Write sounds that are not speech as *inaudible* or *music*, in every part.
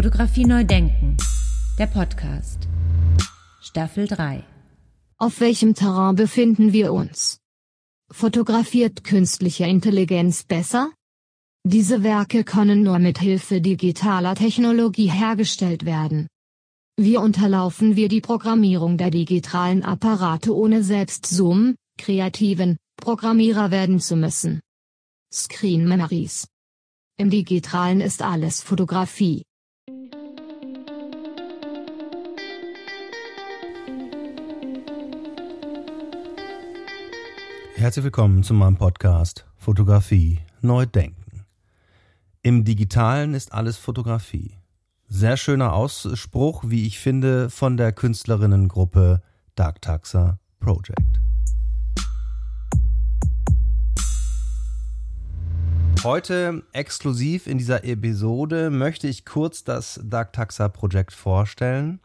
Fotografie neu denken. Der Podcast. Staffel 3. Auf welchem Terrain befinden wir uns? Fotografiert künstliche Intelligenz besser? Diese Werke können nur mit Hilfe digitaler Technologie hergestellt werden. Wie unterlaufen wir die Programmierung der digitalen Apparate ohne selbst Zoom, kreativen Programmierer werden zu müssen? Screen Memories. Im Digitalen ist alles Fotografie. Herzlich willkommen zu meinem Podcast Fotografie neu denken. Im Digitalen ist alles Fotografie. Sehr schöner Ausspruch, wie ich finde, von der Künstlerinnengruppe Dark Taxa Project. Heute exklusiv in dieser Episode möchte ich kurz das Dark Taxa Project vorstellen,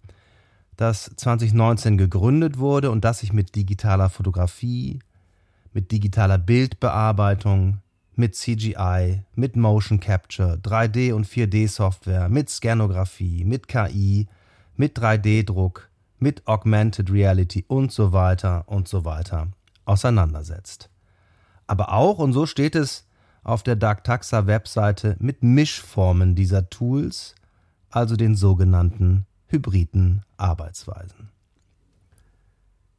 das 2019 gegründet wurde und das sich mit digitaler Fotografie, mit digitaler Bildbearbeitung, mit CGI, mit Motion Capture, 3D und 4D Software, mit Scanografie, mit KI, mit 3D-Druck, mit Augmented Reality und so weiter und so weiter auseinandersetzt. Aber auch, und so steht es auf der Darktaxa Webseite, mit Mischformen dieser Tools, also den sogenannten hybriden Arbeitsweisen.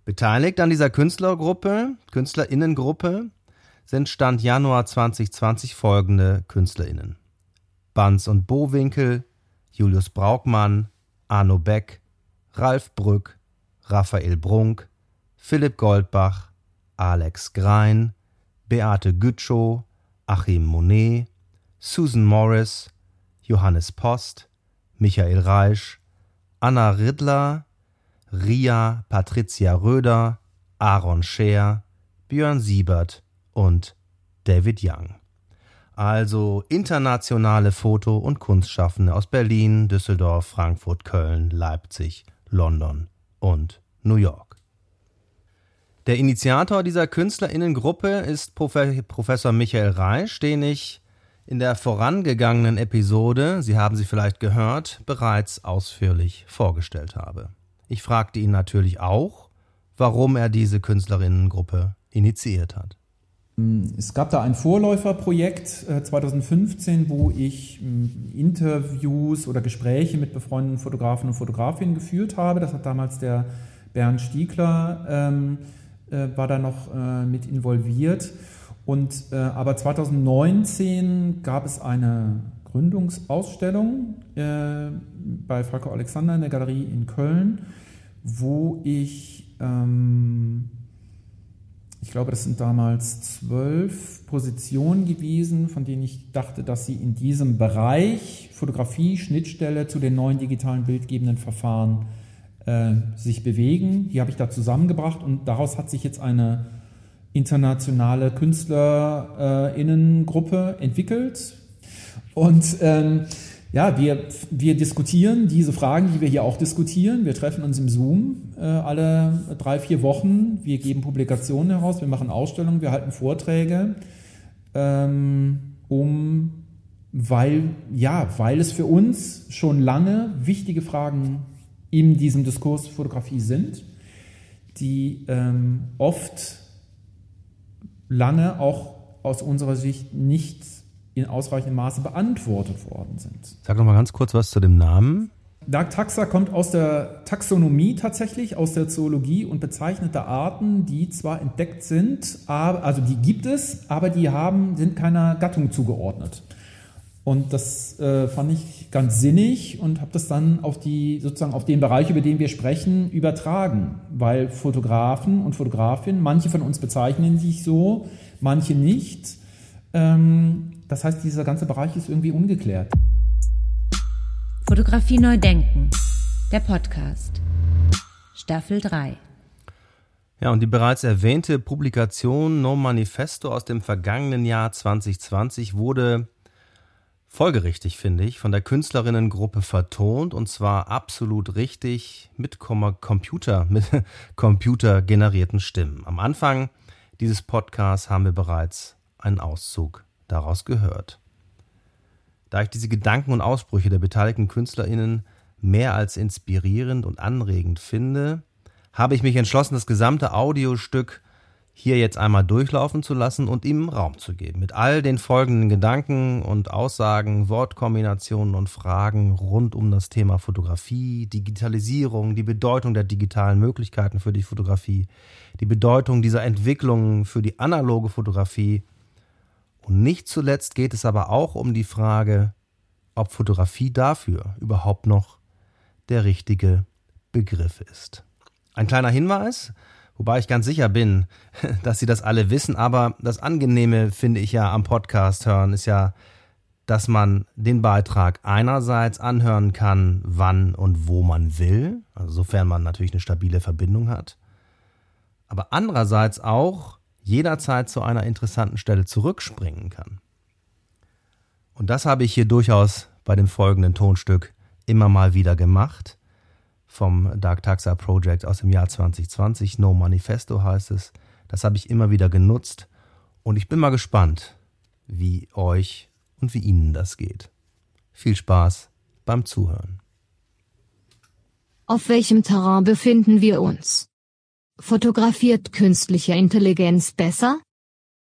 Beteiligt an dieser Künstlergruppe, Künstlerinnengruppe, sind Stand Januar 2020 folgende KünstlerInnen. Banz und Bowinkel, Julius Braukmann, Arno Beck, Ralf Brück, Raphael Brunk, Philipp Goldbach, Alex Grein, Beate Gütschow, Achim Monet, Susan Morris, Johannes Post, Michael Reisch, Anna Riddler, Ria Patricia Röder, Aaron Scheer, Björn Siebert und David Young. Also internationale Foto- und Kunstschaffende aus Berlin, Düsseldorf, Frankfurt, Köln, Leipzig, London und New York. Der Initiator dieser Künstlerinnengruppe ist Professor Michael Reisch, den ich in der vorangegangenen Episode, Sie haben sie vielleicht gehört, bereits ausführlich vorgestellt habe. Ich fragte ihn natürlich auch, warum er diese Künstlerinnengruppe initiiert hat. Es gab da ein Vorläuferprojekt 2015, äh, wo ich Interviews oder Gespräche mit befreundeten Fotografen und Fotografinnen geführt habe. Das hat damals der Bernd Stiegler, ähm, äh, war da noch äh, mit involviert. Und, äh, aber 2019 gab es eine Gründungsausstellung äh, bei Falco Alexander in der Galerie in Köln, wo ich, ähm, ich glaube, das sind damals zwölf Positionen gewesen, von denen ich dachte, dass sie in diesem Bereich Fotografie, Schnittstelle zu den neuen digitalen bildgebenden Verfahren äh, sich bewegen. Die habe ich da zusammengebracht und daraus hat sich jetzt eine internationale KünstlerInnengruppe entwickelt und ähm, ja, wir, wir diskutieren diese Fragen, die wir hier auch diskutieren. Wir treffen uns im Zoom äh, alle drei, vier Wochen. Wir geben Publikationen heraus, wir machen Ausstellungen, wir halten Vorträge, ähm, um, weil, ja, weil es für uns schon lange wichtige Fragen in diesem Diskurs Fotografie sind, die ähm, oft lange auch aus unserer Sicht nicht in ausreichendem Maße beantwortet worden sind. Sag noch mal ganz kurz was zu dem Namen. Dark Taxa kommt aus der Taxonomie tatsächlich, aus der Zoologie und bezeichnet da Arten, die zwar entdeckt sind, aber, also die gibt es, aber die haben, sind keiner Gattung zugeordnet. Und das äh, fand ich ganz sinnig und habe das dann auf die sozusagen auf den Bereich, über den wir sprechen, übertragen, weil Fotografen und Fotografinnen, manche von uns bezeichnen sich so, manche nicht. Ähm, das heißt, dieser ganze Bereich ist irgendwie ungeklärt. Fotografie neu denken. Der Podcast. Staffel 3. Ja, und die bereits erwähnte Publikation No Manifesto aus dem vergangenen Jahr 2020 wurde folgerichtig, finde ich, von der Künstlerinnengruppe vertont und zwar absolut richtig mit Computer, *laughs* mit computergenerierten Stimmen. Am Anfang dieses Podcasts haben wir bereits einen Auszug daraus gehört. Da ich diese Gedanken und Ausbrüche der beteiligten KünstlerInnen mehr als inspirierend und anregend finde, habe ich mich entschlossen, das gesamte Audiostück hier jetzt einmal durchlaufen zu lassen und ihm Raum zu geben. Mit all den folgenden Gedanken und Aussagen, Wortkombinationen und Fragen rund um das Thema Fotografie, Digitalisierung, die Bedeutung der digitalen Möglichkeiten für die Fotografie, die Bedeutung dieser Entwicklungen für die analoge Fotografie. Und nicht zuletzt geht es aber auch um die Frage, ob Fotografie dafür überhaupt noch der richtige Begriff ist. Ein kleiner Hinweis, wobei ich ganz sicher bin, *laughs* dass Sie das alle wissen, aber das Angenehme finde ich ja am Podcast hören, ist ja, dass man den Beitrag einerseits anhören kann, wann und wo man will, also sofern man natürlich eine stabile Verbindung hat, aber andererseits auch jederzeit zu einer interessanten Stelle zurückspringen kann. Und das habe ich hier durchaus bei dem folgenden Tonstück immer mal wieder gemacht vom Dark Taxa Project aus dem Jahr 2020. No Manifesto heißt es. Das habe ich immer wieder genutzt und ich bin mal gespannt, wie euch und wie Ihnen das geht. Viel Spaß beim Zuhören. Auf welchem Terrain befinden wir uns? Fotografiert künstliche Intelligenz besser?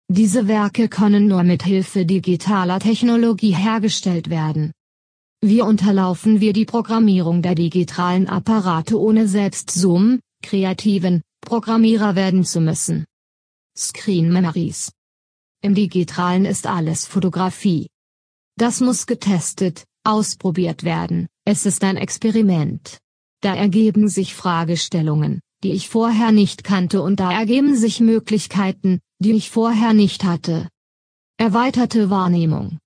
Diese Werke können nur mit Hilfe digitaler Technologie hergestellt werden. Wie unterlaufen wir die Programmierung der digitalen Apparate ohne selbst Zoom, kreativen, Programmierer werden zu müssen? Screen Memories. Im Digitalen ist alles Fotografie. Das muss getestet, ausprobiert werden, es ist ein Experiment. Da ergeben sich Fragestellungen, die ich vorher nicht kannte und da ergeben sich Möglichkeiten, die ich vorher nicht hatte. Erweiterte Wahrnehmung.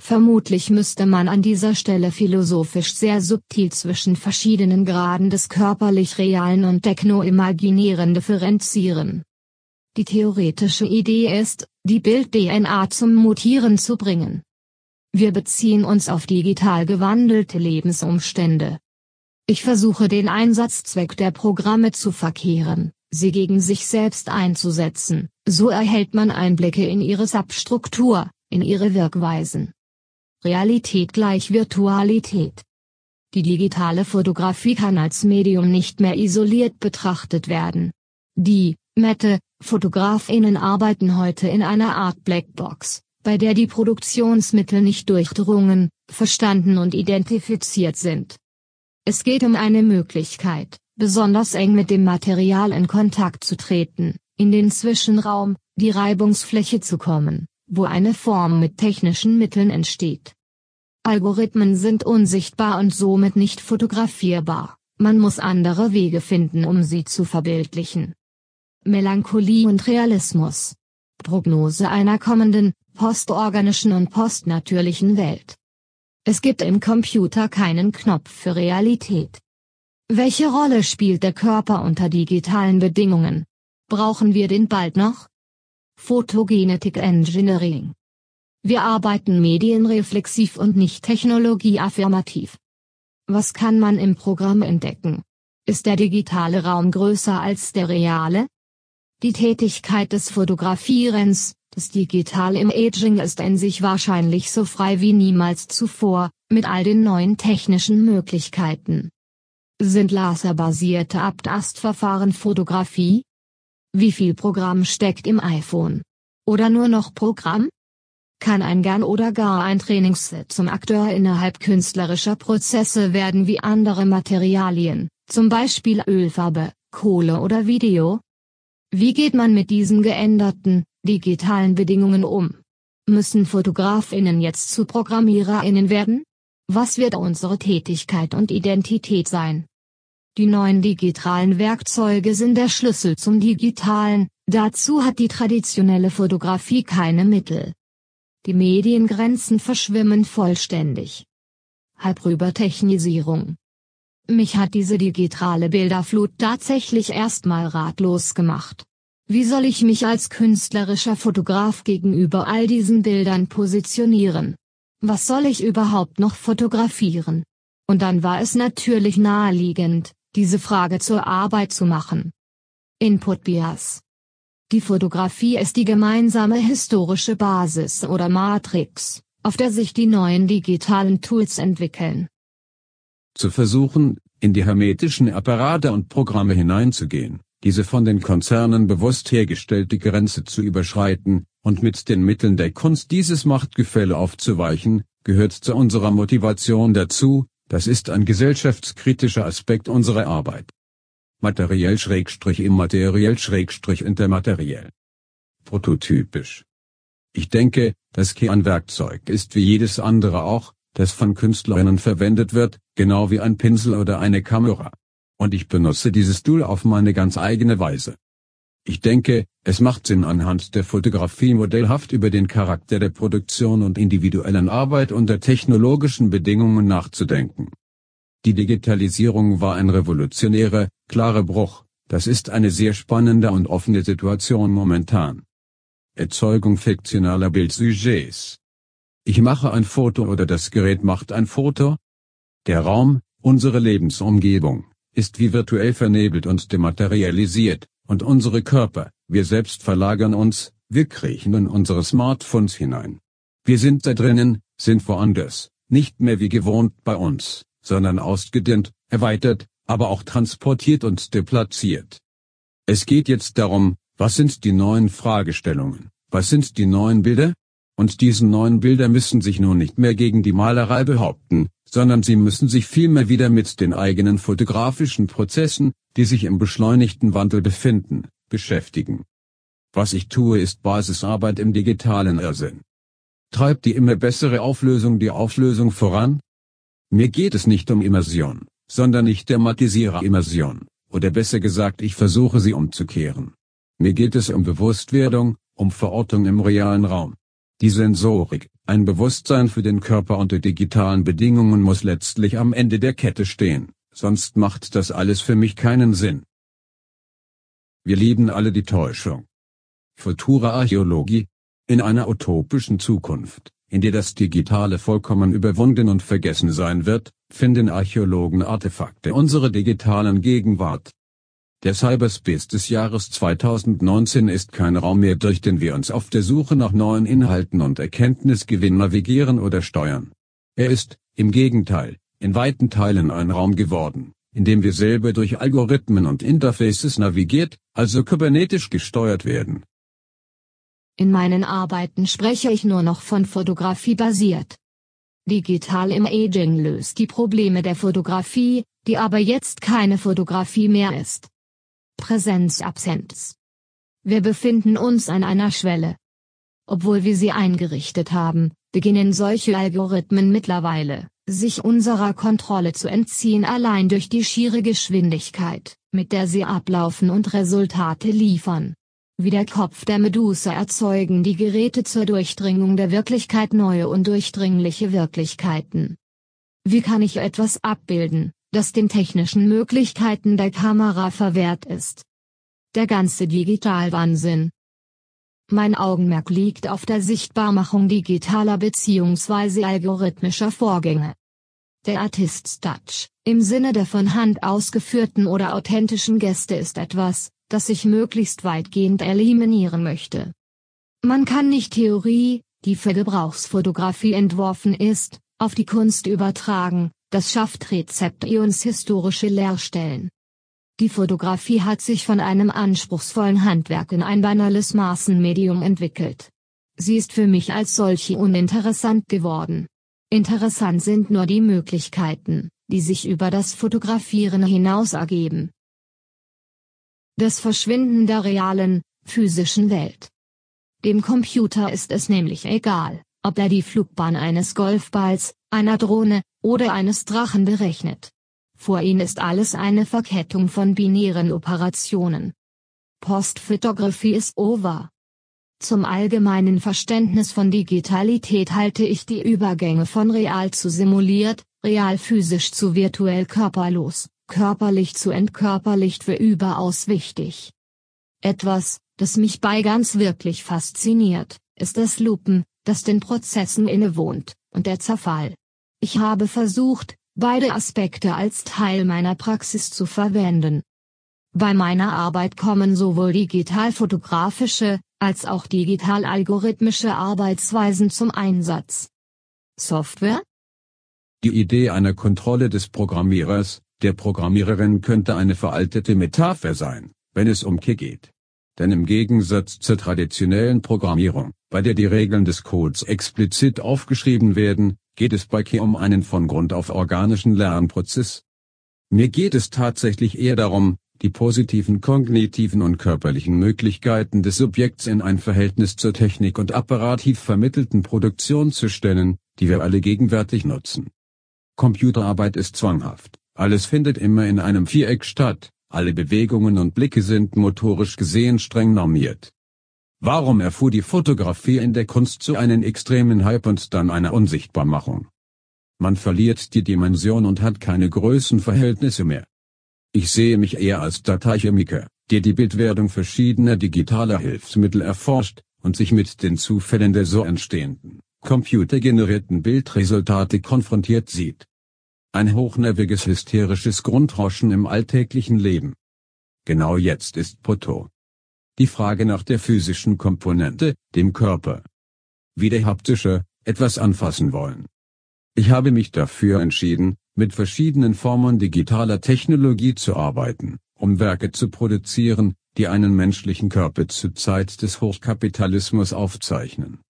Vermutlich müsste man an dieser Stelle philosophisch sehr subtil zwischen verschiedenen Graden des körperlich Realen und Techno-Imaginären differenzieren. Die theoretische Idee ist, die Bild-DNA zum Mutieren zu bringen. Wir beziehen uns auf digital gewandelte Lebensumstände. Ich versuche den Einsatzzweck der Programme zu verkehren, sie gegen sich selbst einzusetzen, so erhält man Einblicke in ihre Substruktur, in ihre Wirkweisen. Realität gleich Virtualität. Die digitale Fotografie kann als Medium nicht mehr isoliert betrachtet werden. Die, Mette, Fotografinnen arbeiten heute in einer Art Blackbox, bei der die Produktionsmittel nicht durchdrungen, verstanden und identifiziert sind. Es geht um eine Möglichkeit, besonders eng mit dem Material in Kontakt zu treten, in den Zwischenraum, die Reibungsfläche zu kommen wo eine Form mit technischen Mitteln entsteht. Algorithmen sind unsichtbar und somit nicht fotografierbar, man muss andere Wege finden, um sie zu verbildlichen. Melancholie und Realismus. Prognose einer kommenden, postorganischen und postnatürlichen Welt. Es gibt im Computer keinen Knopf für Realität. Welche Rolle spielt der Körper unter digitalen Bedingungen? Brauchen wir den bald noch? Photogenetic Engineering. Wir arbeiten medienreflexiv und nicht technologieaffirmativ. Was kann man im Programm entdecken? Ist der digitale Raum größer als der reale? Die Tätigkeit des Fotografierens, des Digital Imaging ist in sich wahrscheinlich so frei wie niemals zuvor, mit all den neuen technischen Möglichkeiten. Sind laserbasierte Abtastverfahren Fotografie? Wie viel Programm steckt im iPhone? Oder nur noch Programm? Kann ein gern oder gar ein Trainingsset zum Akteur innerhalb künstlerischer Prozesse werden wie andere Materialien, zum Beispiel Ölfarbe, Kohle oder Video? Wie geht man mit diesen geänderten, digitalen Bedingungen um? Müssen Fotografinnen jetzt zu Programmiererinnen werden? Was wird unsere Tätigkeit und Identität sein? Die neuen digitalen Werkzeuge sind der Schlüssel zum Digitalen, dazu hat die traditionelle Fotografie keine Mittel. Die Mediengrenzen verschwimmen vollständig. Halbrübertechnisierung. Mich hat diese digitale Bilderflut tatsächlich erstmal ratlos gemacht. Wie soll ich mich als künstlerischer Fotograf gegenüber all diesen Bildern positionieren? Was soll ich überhaupt noch fotografieren? Und dann war es natürlich naheliegend, diese Frage zur Arbeit zu machen. Input Bias. Die Fotografie ist die gemeinsame historische Basis oder Matrix, auf der sich die neuen digitalen Tools entwickeln. Zu versuchen, in die hermetischen Apparate und Programme hineinzugehen, diese von den Konzernen bewusst hergestellte Grenze zu überschreiten, und mit den Mitteln der Kunst dieses Machtgefälle aufzuweichen, gehört zu unserer Motivation dazu, das ist ein gesellschaftskritischer Aspekt unserer Arbeit. Materiell-immateriell-intermateriell. Prototypisch. Ich denke, das Kernwerkzeug ist wie jedes andere auch, das von Künstlerinnen verwendet wird, genau wie ein Pinsel oder eine Kamera. Und ich benutze dieses Tool auf meine ganz eigene Weise. Ich denke, es macht Sinn anhand der Fotografie modellhaft über den Charakter der Produktion und individuellen Arbeit unter technologischen Bedingungen nachzudenken. Die Digitalisierung war ein revolutionärer, klarer Bruch, das ist eine sehr spannende und offene Situation momentan. Erzeugung fiktionaler Bildsujets. Ich mache ein Foto oder das Gerät macht ein Foto. Der Raum, unsere Lebensumgebung, ist wie virtuell vernebelt und dematerialisiert, und unsere Körper, wir selbst verlagern uns, wir kriechen in unsere Smartphones hinein. Wir sind da drinnen, sind woanders, nicht mehr wie gewohnt bei uns, sondern ausgedehnt, erweitert, aber auch transportiert und deplatziert. Es geht jetzt darum, was sind die neuen Fragestellungen, was sind die neuen Bilder, und diesen neuen Bilder müssen sich nun nicht mehr gegen die Malerei behaupten, sondern sie müssen sich vielmehr wieder mit den eigenen fotografischen Prozessen, die sich im beschleunigten Wandel befinden, beschäftigen. Was ich tue ist Basisarbeit im digitalen Irrsinn. Treibt die immer bessere Auflösung die Auflösung voran? Mir geht es nicht um Immersion, sondern ich thematisiere Immersion, oder besser gesagt ich versuche sie umzukehren. Mir geht es um Bewusstwerdung, um Verortung im realen Raum. Die Sensorik, ein Bewusstsein für den Körper unter digitalen Bedingungen muss letztlich am Ende der Kette stehen, sonst macht das alles für mich keinen Sinn. Wir lieben alle die Täuschung. Futura Archäologie. In einer utopischen Zukunft, in der das Digitale vollkommen überwunden und vergessen sein wird, finden Archäologen Artefakte unserer digitalen Gegenwart, der Cyberspace des Jahres 2019 ist kein Raum mehr, durch den wir uns auf der Suche nach neuen Inhalten und Erkenntnisgewinn navigieren oder steuern. Er ist, im Gegenteil, in weiten Teilen ein Raum geworden, in dem wir selber durch Algorithmen und Interfaces navigiert, also kybernetisch gesteuert werden. In meinen Arbeiten spreche ich nur noch von Fotografie basiert. Digital Imaging löst die Probleme der Fotografie, die aber jetzt keine Fotografie mehr ist. Präsenzabsenz. Wir befinden uns an einer Schwelle. Obwohl wir sie eingerichtet haben, beginnen solche Algorithmen mittlerweile, sich unserer Kontrolle zu entziehen allein durch die schiere Geschwindigkeit, mit der sie ablaufen und Resultate liefern. Wie der Kopf der Medusa erzeugen die Geräte zur Durchdringung der Wirklichkeit neue undurchdringliche Wirklichkeiten. Wie kann ich etwas abbilden, das den technischen Möglichkeiten der Kamera verwehrt ist. Der ganze Digitalwahnsinn. Mein Augenmerk liegt auf der Sichtbarmachung digitaler bzw. algorithmischer Vorgänge. Der Artist's Touch, im Sinne der von Hand ausgeführten oder authentischen Gäste ist etwas, das ich möglichst weitgehend eliminieren möchte. Man kann nicht Theorie, die für Gebrauchsfotografie entworfen ist, auf die Kunst übertragen, das schafft Rezepte uns historische Leerstellen. Die Fotografie hat sich von einem anspruchsvollen Handwerk in ein banales Massenmedium entwickelt. Sie ist für mich als solche uninteressant geworden. Interessant sind nur die Möglichkeiten, die sich über das Fotografieren hinaus ergeben. Das Verschwinden der realen, physischen Welt. Dem Computer ist es nämlich egal, ob er die Flugbahn eines Golfballs, einer Drohne, oder eines Drachen berechnet. Vor ihnen ist alles eine Verkettung von binären Operationen. Postphotography ist over. Zum allgemeinen Verständnis von Digitalität halte ich die Übergänge von real zu simuliert, real physisch zu virtuell körperlos, körperlich zu entkörperlicht für überaus wichtig. Etwas, das mich bei ganz wirklich fasziniert, ist das Lupen, das den Prozessen innewohnt, und der Zerfall. Ich habe versucht, beide Aspekte als Teil meiner Praxis zu verwenden. Bei meiner Arbeit kommen sowohl digital-fotografische, als auch digital-algorithmische Arbeitsweisen zum Einsatz. Software? Die Idee einer Kontrolle des Programmierers, der Programmiererin könnte eine veraltete Metapher sein, wenn es um K geht. Denn im Gegensatz zur traditionellen Programmierung, bei der die Regeln des Codes explizit aufgeschrieben werden, geht es bei K um einen von Grund auf organischen Lernprozess. Mir geht es tatsächlich eher darum, die positiven kognitiven und körperlichen Möglichkeiten des Subjekts in ein Verhältnis zur Technik und apparativ vermittelten Produktion zu stellen, die wir alle gegenwärtig nutzen. Computerarbeit ist zwanghaft, alles findet immer in einem Viereck statt, alle Bewegungen und Blicke sind motorisch gesehen streng normiert. Warum erfuhr die Fotografie in der Kunst zu einem extremen Hype und dann einer Unsichtbarmachung? Man verliert die Dimension und hat keine Größenverhältnisse mehr. Ich sehe mich eher als Dateichemiker, der die Bildwerdung verschiedener digitaler Hilfsmittel erforscht und sich mit den Zufällen der so entstehenden computergenerierten Bildresultate konfrontiert sieht. Ein hochnerviges hysterisches Grundrauschen im alltäglichen Leben. Genau jetzt ist Poto. Die Frage nach der physischen Komponente, dem Körper. Wie der haptische, etwas anfassen wollen. Ich habe mich dafür entschieden, mit verschiedenen Formen digitaler Technologie zu arbeiten, um Werke zu produzieren, die einen menschlichen Körper zur Zeit des Hochkapitalismus aufzeichnen.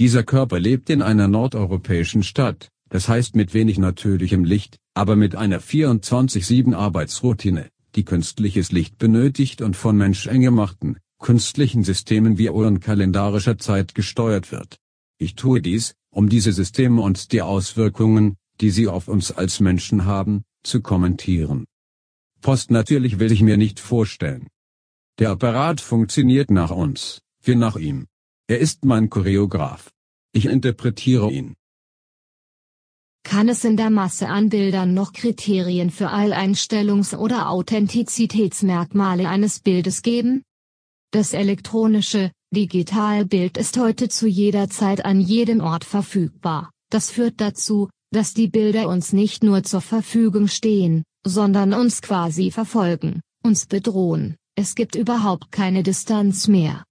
Dieser Körper lebt in einer nordeuropäischen Stadt, das heißt mit wenig natürlichem Licht, aber mit einer 24-7 Arbeitsroutine, die künstliches Licht benötigt und von menschengemachten, künstlichen Systemen wie Uhren kalendarischer Zeit gesteuert wird. Ich tue dies, um diese Systeme und die Auswirkungen, die sie auf uns als Menschen haben, zu kommentieren. Post natürlich will ich mir nicht vorstellen. Der Apparat funktioniert nach uns, wir nach ihm. Er ist mein Choreograf. Ich interpretiere ihn. Kann es in der Masse an Bildern noch Kriterien für Alleinstellungs- oder Authentizitätsmerkmale eines Bildes geben? Das elektronische, Digitalbild ist heute zu jeder Zeit an jedem Ort verfügbar. Das führt dazu, dass die Bilder uns nicht nur zur Verfügung stehen, sondern uns quasi verfolgen, uns bedrohen. Es gibt überhaupt keine Distanz mehr.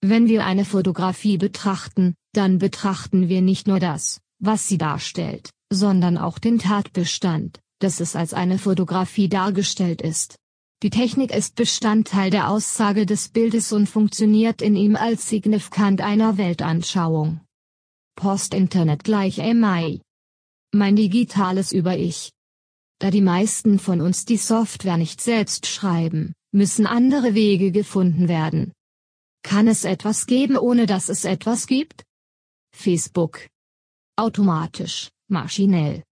Wenn wir eine Fotografie betrachten, dann betrachten wir nicht nur das, was sie darstellt, sondern auch den Tatbestand, dass es als eine Fotografie dargestellt ist. Die Technik ist Bestandteil der Aussage des Bildes und funktioniert in ihm als Signifikant einer Weltanschauung. Post-Internet gleich MI. Mein digitales Über-Ich. Da die meisten von uns die Software nicht selbst schreiben, müssen andere Wege gefunden werden, kann es etwas geben, ohne dass es etwas gibt? Facebook. Automatisch, maschinell.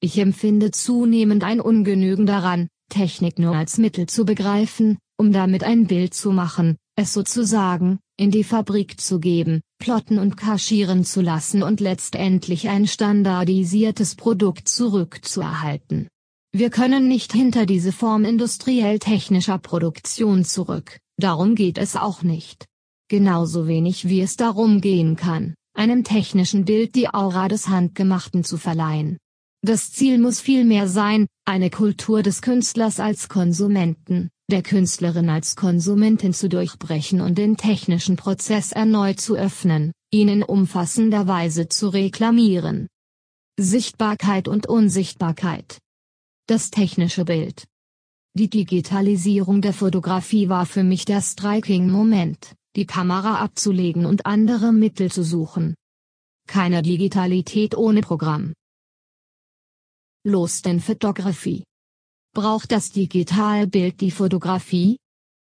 Ich empfinde zunehmend ein Ungenügen daran, Technik nur als Mittel zu begreifen, um damit ein Bild zu machen, es sozusagen, in die Fabrik zu geben, plotten und kaschieren zu lassen und letztendlich ein standardisiertes Produkt zurückzuerhalten. Wir können nicht hinter diese Form industriell-technischer Produktion zurück, Darum geht es auch nicht. Genauso wenig wie es darum gehen kann, einem technischen Bild die Aura des Handgemachten zu verleihen. Das Ziel muss vielmehr sein, eine Kultur des Künstlers als Konsumenten, der Künstlerin als Konsumentin zu durchbrechen und den technischen Prozess erneut zu öffnen, ihn in umfassender Weise zu reklamieren. Sichtbarkeit und Unsichtbarkeit. Das technische Bild, die Digitalisierung der Fotografie war für mich der Striking-Moment, die Kamera abzulegen und andere Mittel zu suchen. Keine Digitalität ohne Programm. Lost in Photography. Braucht das Digitalbild die Fotografie?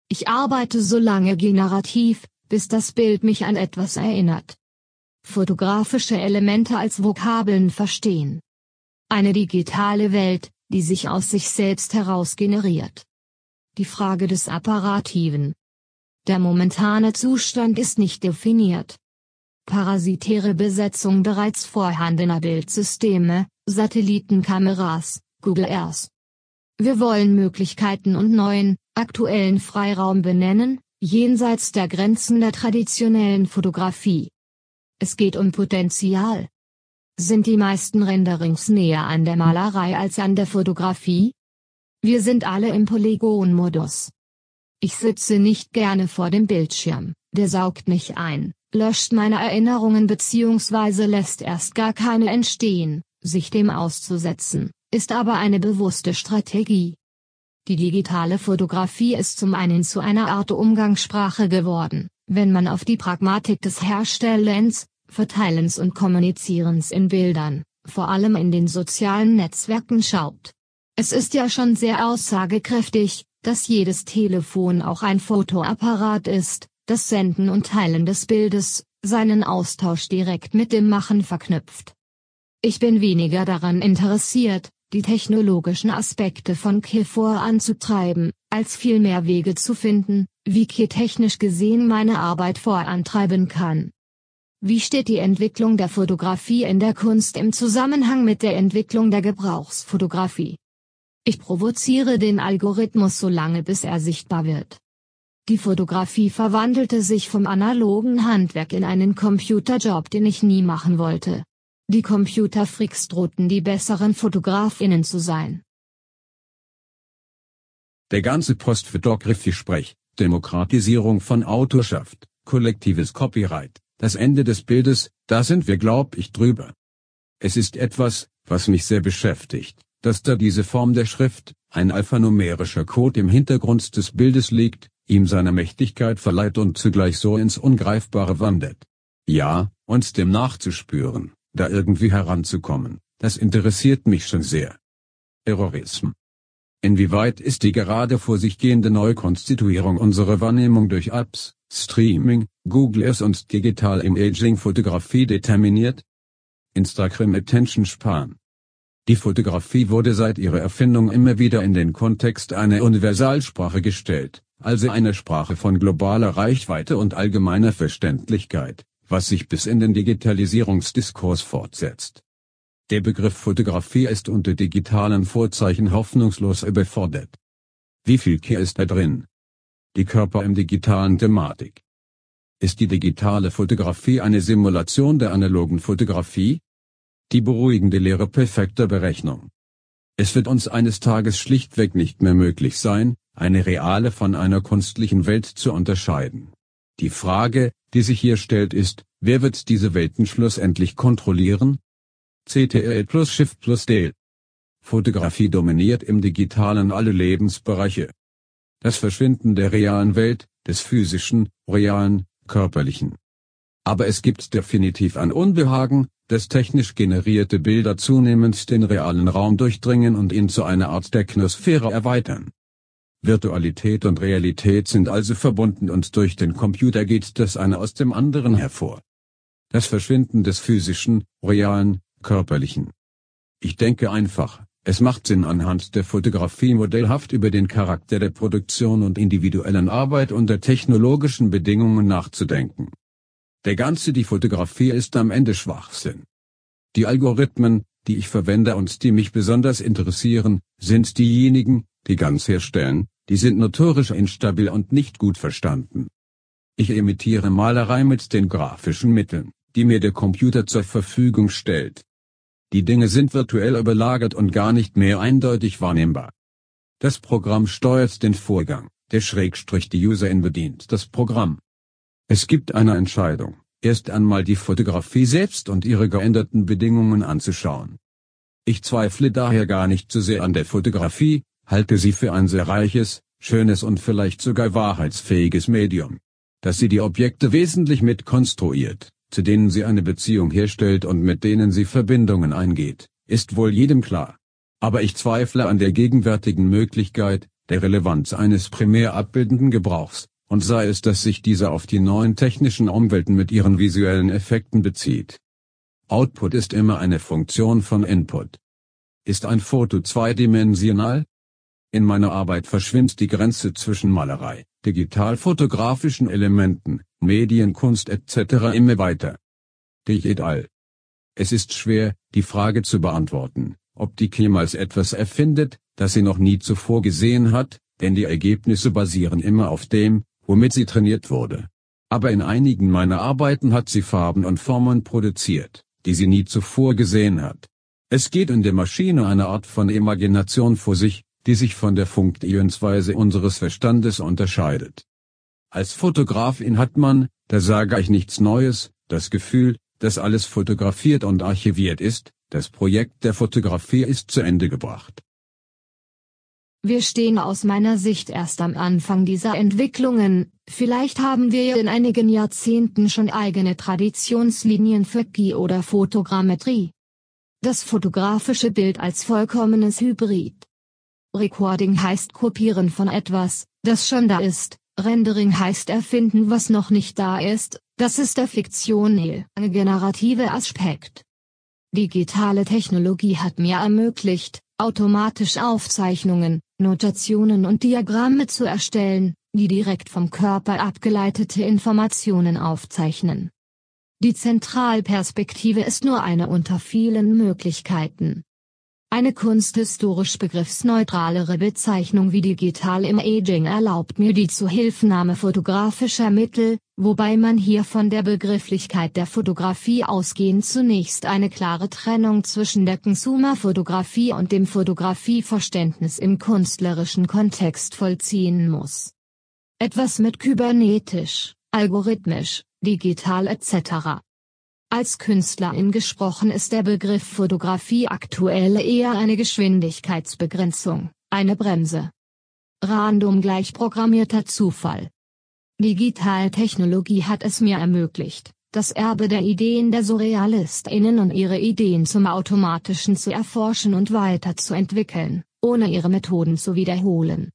Ich arbeite so lange generativ, bis das Bild mich an etwas erinnert. Fotografische Elemente als Vokabeln verstehen. Eine digitale Welt, die sich aus sich selbst heraus generiert. Die Frage des Apparativen. Der momentane Zustand ist nicht definiert. Parasitäre Besetzung bereits vorhandener Bildsysteme, Satellitenkameras, Google Earth. Wir wollen Möglichkeiten und neuen, aktuellen Freiraum benennen, jenseits der Grenzen der traditionellen Fotografie. Es geht um Potenzial, sind die meisten Renderings näher an der Malerei als an der Fotografie? Wir sind alle im Polygon-Modus. Ich sitze nicht gerne vor dem Bildschirm, der saugt mich ein, löscht meine Erinnerungen bzw. lässt erst gar keine entstehen, sich dem auszusetzen, ist aber eine bewusste Strategie. Die digitale Fotografie ist zum einen zu einer Art Umgangssprache geworden, wenn man auf die Pragmatik des Herstellens, Verteilens und Kommunizierens in Bildern, vor allem in den sozialen Netzwerken schaut. Es ist ja schon sehr aussagekräftig, dass jedes Telefon auch ein Fotoapparat ist, das Senden und Teilen des Bildes, seinen Austausch direkt mit dem Machen verknüpft. Ich bin weniger daran interessiert, die technologischen Aspekte von Key voranzutreiben, als vielmehr Wege zu finden, wie Key technisch gesehen meine Arbeit vorantreiben kann. Wie steht die Entwicklung der Fotografie in der Kunst im Zusammenhang mit der Entwicklung der Gebrauchsfotografie? Ich provoziere den Algorithmus so lange bis er sichtbar wird. Die Fotografie verwandelte sich vom analogen Handwerk in einen Computerjob, den ich nie machen wollte. Die Computerfreaks drohten die besseren Fotografinnen zu sein. Der ganze Postphotography-Sprech, Demokratisierung von Autorschaft, kollektives Copyright, das Ende des Bildes, da sind wir glaub ich drüber. Es ist etwas, was mich sehr beschäftigt, dass da diese Form der Schrift, ein alphanumerischer Code im Hintergrund des Bildes liegt, ihm seine Mächtigkeit verleiht und zugleich so ins Ungreifbare wandert. Ja, uns dem nachzuspüren, da irgendwie heranzukommen, das interessiert mich schon sehr. Terrorismus. Inwieweit ist die gerade vor sich gehende Neukonstituierung unserer Wahrnehmung durch Apps, Streaming, Google Earth und Digital Imaging Fotografie determiniert? Instagram Attention Span. Die Fotografie wurde seit ihrer Erfindung immer wieder in den Kontext einer Universalsprache gestellt, also eine Sprache von globaler Reichweite und allgemeiner Verständlichkeit was sich bis in den Digitalisierungsdiskurs fortsetzt. Der Begriff Fotografie ist unter digitalen Vorzeichen hoffnungslos überfordert. Wie viel Kehr ist da drin? Die Körper im digitalen Thematik. Ist die digitale Fotografie eine Simulation der analogen Fotografie? Die beruhigende Lehre perfekter Berechnung. Es wird uns eines Tages schlichtweg nicht mehr möglich sein, eine reale von einer künstlichen Welt zu unterscheiden. Die Frage, die sich hier stellt ist, wer wird diese Welten schlussendlich kontrollieren? CTRL plus Shift plus Del. Fotografie dominiert im Digitalen alle Lebensbereiche. Das Verschwinden der realen Welt, des physischen, realen, körperlichen. Aber es gibt definitiv ein Unbehagen, dass technisch generierte Bilder zunehmend den realen Raum durchdringen und ihn zu einer Art Technosphäre erweitern. Virtualität und Realität sind also verbunden und durch den Computer geht das eine aus dem anderen hervor. Das Verschwinden des physischen, realen, körperlichen. Ich denke einfach, es macht Sinn anhand der Fotografie modellhaft über den Charakter der Produktion und individuellen Arbeit unter technologischen Bedingungen nachzudenken. Der ganze die Fotografie ist am Ende Schwachsinn. Die Algorithmen, die ich verwende und die mich besonders interessieren, sind diejenigen, die ganz herstellen, die sind notorisch instabil und nicht gut verstanden. Ich imitiere Malerei mit den grafischen Mitteln, die mir der Computer zur Verfügung stellt. Die Dinge sind virtuell überlagert und gar nicht mehr eindeutig wahrnehmbar. Das Programm steuert den Vorgang, der Schrägstrich die Userin bedient das Programm. Es gibt eine Entscheidung, erst einmal die Fotografie selbst und ihre geänderten Bedingungen anzuschauen. Ich zweifle daher gar nicht zu sehr an der Fotografie, halte sie für ein sehr reiches, schönes und vielleicht sogar wahrheitsfähiges Medium. Dass sie die Objekte wesentlich mitkonstruiert, zu denen sie eine Beziehung herstellt und mit denen sie Verbindungen eingeht, ist wohl jedem klar. Aber ich zweifle an der gegenwärtigen Möglichkeit, der Relevanz eines primär abbildenden Gebrauchs, und sei es, dass sich dieser auf die neuen technischen Umwelten mit ihren visuellen Effekten bezieht. Output ist immer eine Funktion von Input. Ist ein Foto zweidimensional, in meiner Arbeit verschwimmt die Grenze zwischen Malerei, digital-fotografischen Elementen, Medienkunst etc. immer weiter. Digital. Es ist schwer, die Frage zu beantworten, ob die jemals etwas erfindet, das sie noch nie zuvor gesehen hat, denn die Ergebnisse basieren immer auf dem, womit sie trainiert wurde. Aber in einigen meiner Arbeiten hat sie Farben und Formen produziert, die sie nie zuvor gesehen hat. Es geht in der Maschine eine Art von Imagination vor sich, die sich von der Funktionsweise unseres Verstandes unterscheidet. Als Fotografin hat man, da sage ich nichts Neues, das Gefühl, dass alles fotografiert und archiviert ist, das Projekt der Fotografie ist zu Ende gebracht. Wir stehen aus meiner Sicht erst am Anfang dieser Entwicklungen, vielleicht haben wir in einigen Jahrzehnten schon eigene Traditionslinien für GI oder Fotogrammetrie. Das fotografische Bild als vollkommenes Hybrid. Recording heißt Kopieren von etwas, das schon da ist, Rendering heißt erfinden was noch nicht da ist, das ist der fiktionelle, generative Aspekt. Digitale Technologie hat mir ermöglicht, automatisch Aufzeichnungen, Notationen und Diagramme zu erstellen, die direkt vom Körper abgeleitete Informationen aufzeichnen. Die Zentralperspektive ist nur eine unter vielen Möglichkeiten. Eine kunsthistorisch begriffsneutralere Bezeichnung wie digital im Aging erlaubt mir die Zuhilfenahme fotografischer Mittel, wobei man hier von der Begrifflichkeit der Fotografie ausgehend zunächst eine klare Trennung zwischen der Consumerfotografie und dem Fotografieverständnis im künstlerischen Kontext vollziehen muss. Etwas mit kybernetisch, algorithmisch, digital etc. Als Künstlerin gesprochen ist der Begriff Fotografie aktuell eher eine Geschwindigkeitsbegrenzung, eine Bremse. Random gleich programmierter Zufall. Digitaltechnologie hat es mir ermöglicht, das Erbe der Ideen der SurrealistInnen und ihre Ideen zum Automatischen zu erforschen und weiterzuentwickeln, ohne ihre Methoden zu wiederholen.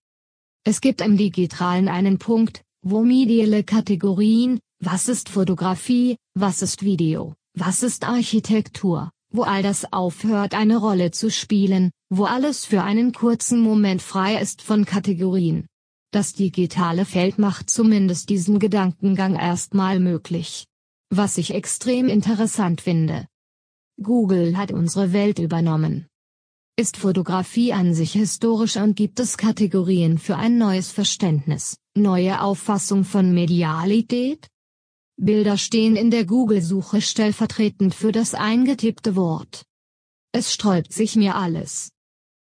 Es gibt im Digitalen einen Punkt, wo mediale Kategorien, was ist Fotografie, was ist Video, was ist Architektur, wo all das aufhört eine Rolle zu spielen, wo alles für einen kurzen Moment frei ist von Kategorien. Das digitale Feld macht zumindest diesen Gedankengang erstmal möglich. Was ich extrem interessant finde. Google hat unsere Welt übernommen. Ist Fotografie an sich historisch und gibt es Kategorien für ein neues Verständnis, neue Auffassung von Medialität? Bilder stehen in der Google-Suche stellvertretend für das eingetippte Wort. Es sträubt sich mir alles.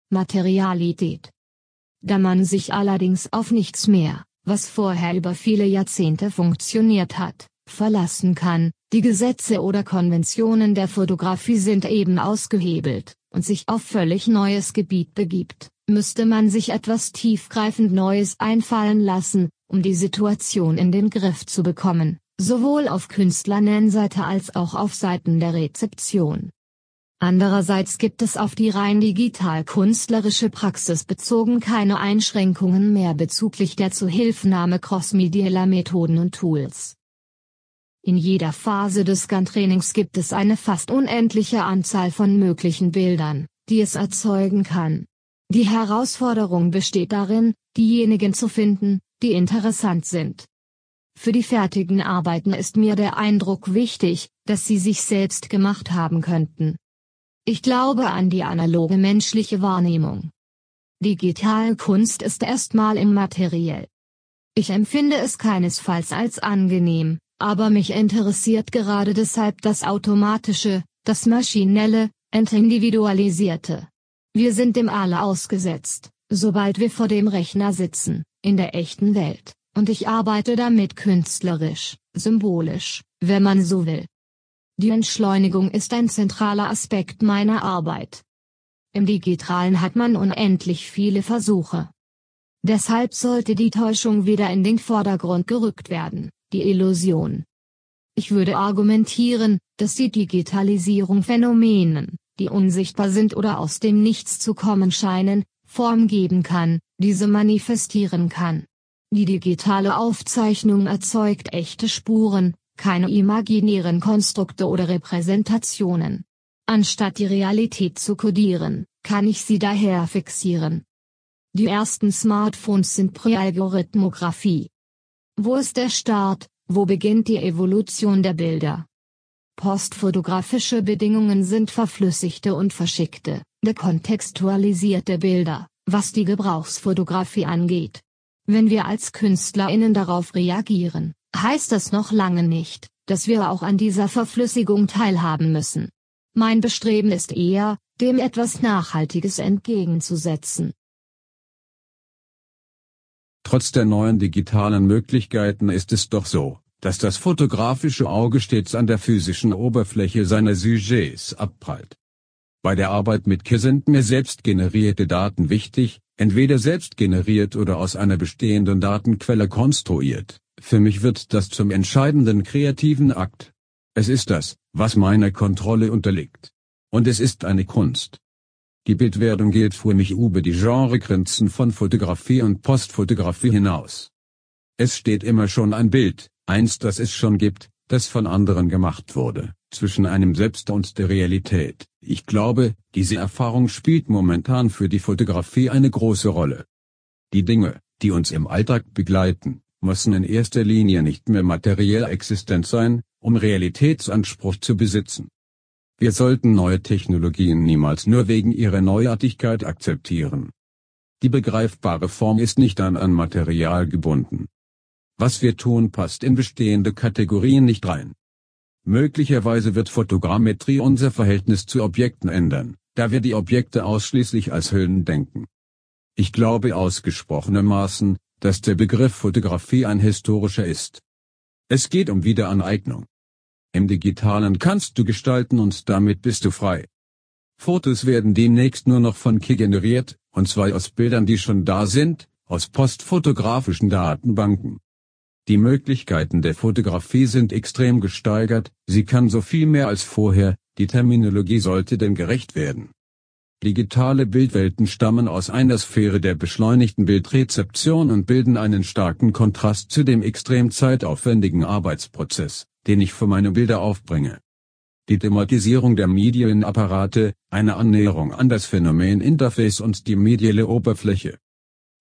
Materialität. Da man sich allerdings auf nichts mehr, was vorher über viele Jahrzehnte funktioniert hat, verlassen kann, die Gesetze oder Konventionen der Fotografie sind eben ausgehebelt, und sich auf völlig neues Gebiet begibt, müsste man sich etwas tiefgreifend Neues einfallen lassen, um die Situation in den Griff zu bekommen, sowohl auf Künstlernennseite als auch auf Seiten der Rezeption. Andererseits gibt es auf die rein digital-künstlerische Praxis bezogen keine Einschränkungen mehr bezüglich der Zuhilfenahme crossmedieller Methoden und Tools. In jeder Phase des Scan-Trainings gibt es eine fast unendliche Anzahl von möglichen Bildern, die es erzeugen kann. Die Herausforderung besteht darin, diejenigen zu finden, die interessant sind. Für die fertigen Arbeiten ist mir der Eindruck wichtig, dass sie sich selbst gemacht haben könnten. Ich glaube an die analoge menschliche Wahrnehmung. Digitalkunst ist erstmal immateriell. Ich empfinde es keinesfalls als angenehm, aber mich interessiert gerade deshalb das Automatische, das Maschinelle, Entindividualisierte. Wir sind dem alle ausgesetzt, sobald wir vor dem Rechner sitzen, in der echten Welt und ich arbeite damit künstlerisch, symbolisch, wenn man so will. Die Entschleunigung ist ein zentraler Aspekt meiner Arbeit. Im digitalen hat man unendlich viele Versuche. Deshalb sollte die Täuschung wieder in den Vordergrund gerückt werden, die Illusion. Ich würde argumentieren, dass die Digitalisierung Phänomenen, die unsichtbar sind oder aus dem Nichts zu kommen scheinen, Form geben kann, diese manifestieren kann. Die digitale Aufzeichnung erzeugt echte Spuren, keine imaginären Konstrukte oder Repräsentationen. Anstatt die Realität zu kodieren, kann ich sie daher fixieren. Die ersten Smartphones sind Präalgorithmographie. Wo ist der Start, wo beginnt die Evolution der Bilder? Postfotografische Bedingungen sind verflüssigte und verschickte, dekontextualisierte Bilder, was die Gebrauchsfotografie angeht. Wenn wir als KünstlerInnen darauf reagieren, heißt das noch lange nicht, dass wir auch an dieser Verflüssigung teilhaben müssen. Mein Bestreben ist eher, dem etwas Nachhaltiges entgegenzusetzen. Trotz der neuen digitalen Möglichkeiten ist es doch so, dass das fotografische Auge stets an der physischen Oberfläche seiner Sujets abprallt. Bei der Arbeit mit K sind mir selbst generierte Daten wichtig, entweder selbst generiert oder aus einer bestehenden Datenquelle konstruiert. Für mich wird das zum entscheidenden kreativen Akt. Es ist das, was meiner Kontrolle unterliegt. Und es ist eine Kunst. Die Bildwerdung geht für mich über die Genregrenzen von Fotografie und Postfotografie hinaus. Es steht immer schon ein Bild, eins das es schon gibt, das von anderen gemacht wurde, zwischen einem selbst und der Realität. Ich glaube, diese Erfahrung spielt momentan für die Fotografie eine große Rolle. Die Dinge, die uns im Alltag begleiten, müssen in erster Linie nicht mehr materiell existent sein, um Realitätsanspruch zu besitzen. Wir sollten neue Technologien niemals nur wegen ihrer Neuartigkeit akzeptieren. Die begreifbare Form ist nicht an ein Material gebunden. Was wir tun passt in bestehende Kategorien nicht rein. Möglicherweise wird Fotogrammetrie unser Verhältnis zu Objekten ändern, da wir die Objekte ausschließlich als Hüllen denken. Ich glaube ausgesprochenermaßen, dass der Begriff Fotografie ein historischer ist. Es geht um Wiederaneignung. Im Digitalen kannst du gestalten und damit bist du frei. Fotos werden demnächst nur noch von Ki generiert, und zwar aus Bildern, die schon da sind, aus postfotografischen Datenbanken. Die Möglichkeiten der Fotografie sind extrem gesteigert, sie kann so viel mehr als vorher, die Terminologie sollte dem gerecht werden. Digitale Bildwelten stammen aus einer Sphäre der beschleunigten Bildrezeption und bilden einen starken Kontrast zu dem extrem zeitaufwendigen Arbeitsprozess, den ich für meine Bilder aufbringe. Die Thematisierung der Medienapparate, eine Annäherung an das Phänomen Interface und die medielle Oberfläche.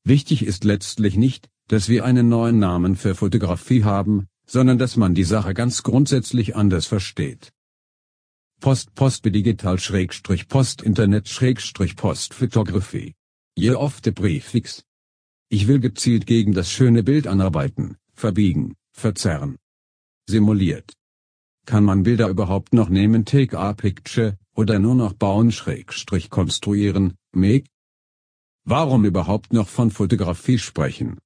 Wichtig ist letztlich nicht, dass wir einen neuen Namen für Fotografie haben, sondern dass man die Sache ganz grundsätzlich anders versteht. Post Post Digital Schrägstrich Post Internet Schrägstrich Post Photography. Year of the Prefix. Ich will gezielt gegen das schöne Bild anarbeiten, verbiegen, verzerren simuliert. Kann man Bilder überhaupt noch nehmen Take a Picture, oder nur noch bauen Schrägstrich konstruieren, make? Warum überhaupt noch von Fotografie sprechen?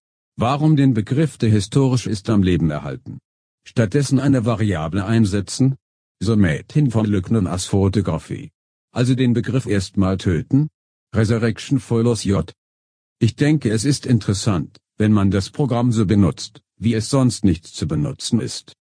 Warum den Begriff der historisch ist am Leben erhalten? Stattdessen eine Variable einsetzen? So hin von Lücknen as Fotografie. Also den Begriff erstmal töten? Resurrection follows J. Ich denke es ist interessant, wenn man das Programm so benutzt, wie es sonst nicht zu benutzen ist.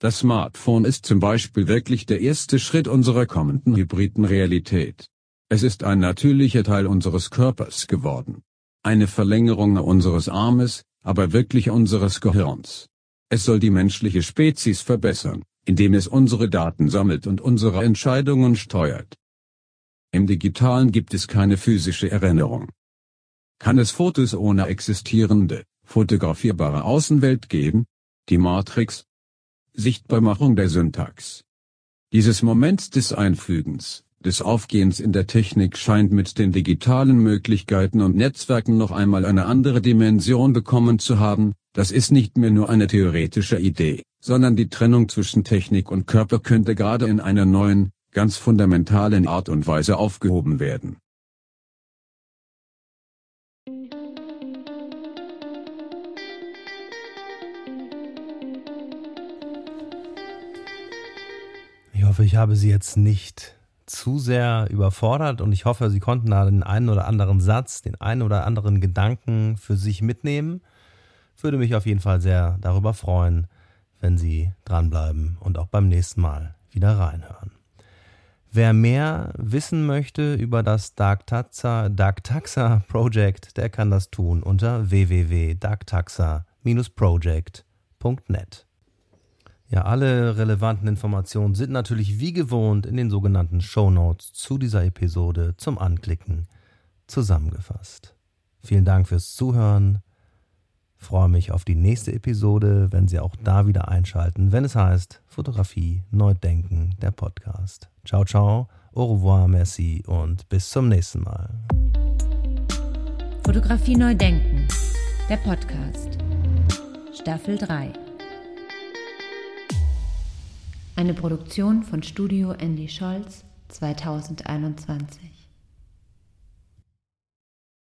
Das Smartphone ist zum Beispiel wirklich der erste Schritt unserer kommenden hybriden Realität. Es ist ein natürlicher Teil unseres Körpers geworden. Eine Verlängerung unseres Armes, aber wirklich unseres Gehirns. Es soll die menschliche Spezies verbessern, indem es unsere Daten sammelt und unsere Entscheidungen steuert. Im Digitalen gibt es keine physische Erinnerung. Kann es Fotos ohne existierende, fotografierbare Außenwelt geben? Die Matrix, Sichtbarmachung der Syntax. Dieses Moment des Einfügens, des Aufgehens in der Technik scheint mit den digitalen Möglichkeiten und Netzwerken noch einmal eine andere Dimension bekommen zu haben, das ist nicht mehr nur eine theoretische Idee, sondern die Trennung zwischen Technik und Körper könnte gerade in einer neuen, ganz fundamentalen Art und Weise aufgehoben werden. hoffe, ich habe Sie jetzt nicht zu sehr überfordert und ich hoffe, Sie konnten da den einen oder anderen Satz, den einen oder anderen Gedanken für sich mitnehmen. Würde mich auf jeden Fall sehr darüber freuen, wenn Sie dranbleiben und auch beim nächsten Mal wieder reinhören. Wer mehr wissen möchte über das Dark Taxa, Project, der kann das tun unter www.darktaxa-project.net. Ja, alle relevanten Informationen sind natürlich wie gewohnt in den sogenannten Show Notes zu dieser Episode zum Anklicken zusammengefasst. Vielen Dank fürs Zuhören. freue mich auf die nächste Episode, wenn Sie auch da wieder einschalten, wenn es heißt Fotografie neu denken, der Podcast. Ciao, ciao, au revoir, merci und bis zum nächsten Mal. Fotografie neu denken, der Podcast. Staffel 3. Eine Produktion von Studio Andy Scholz 2021.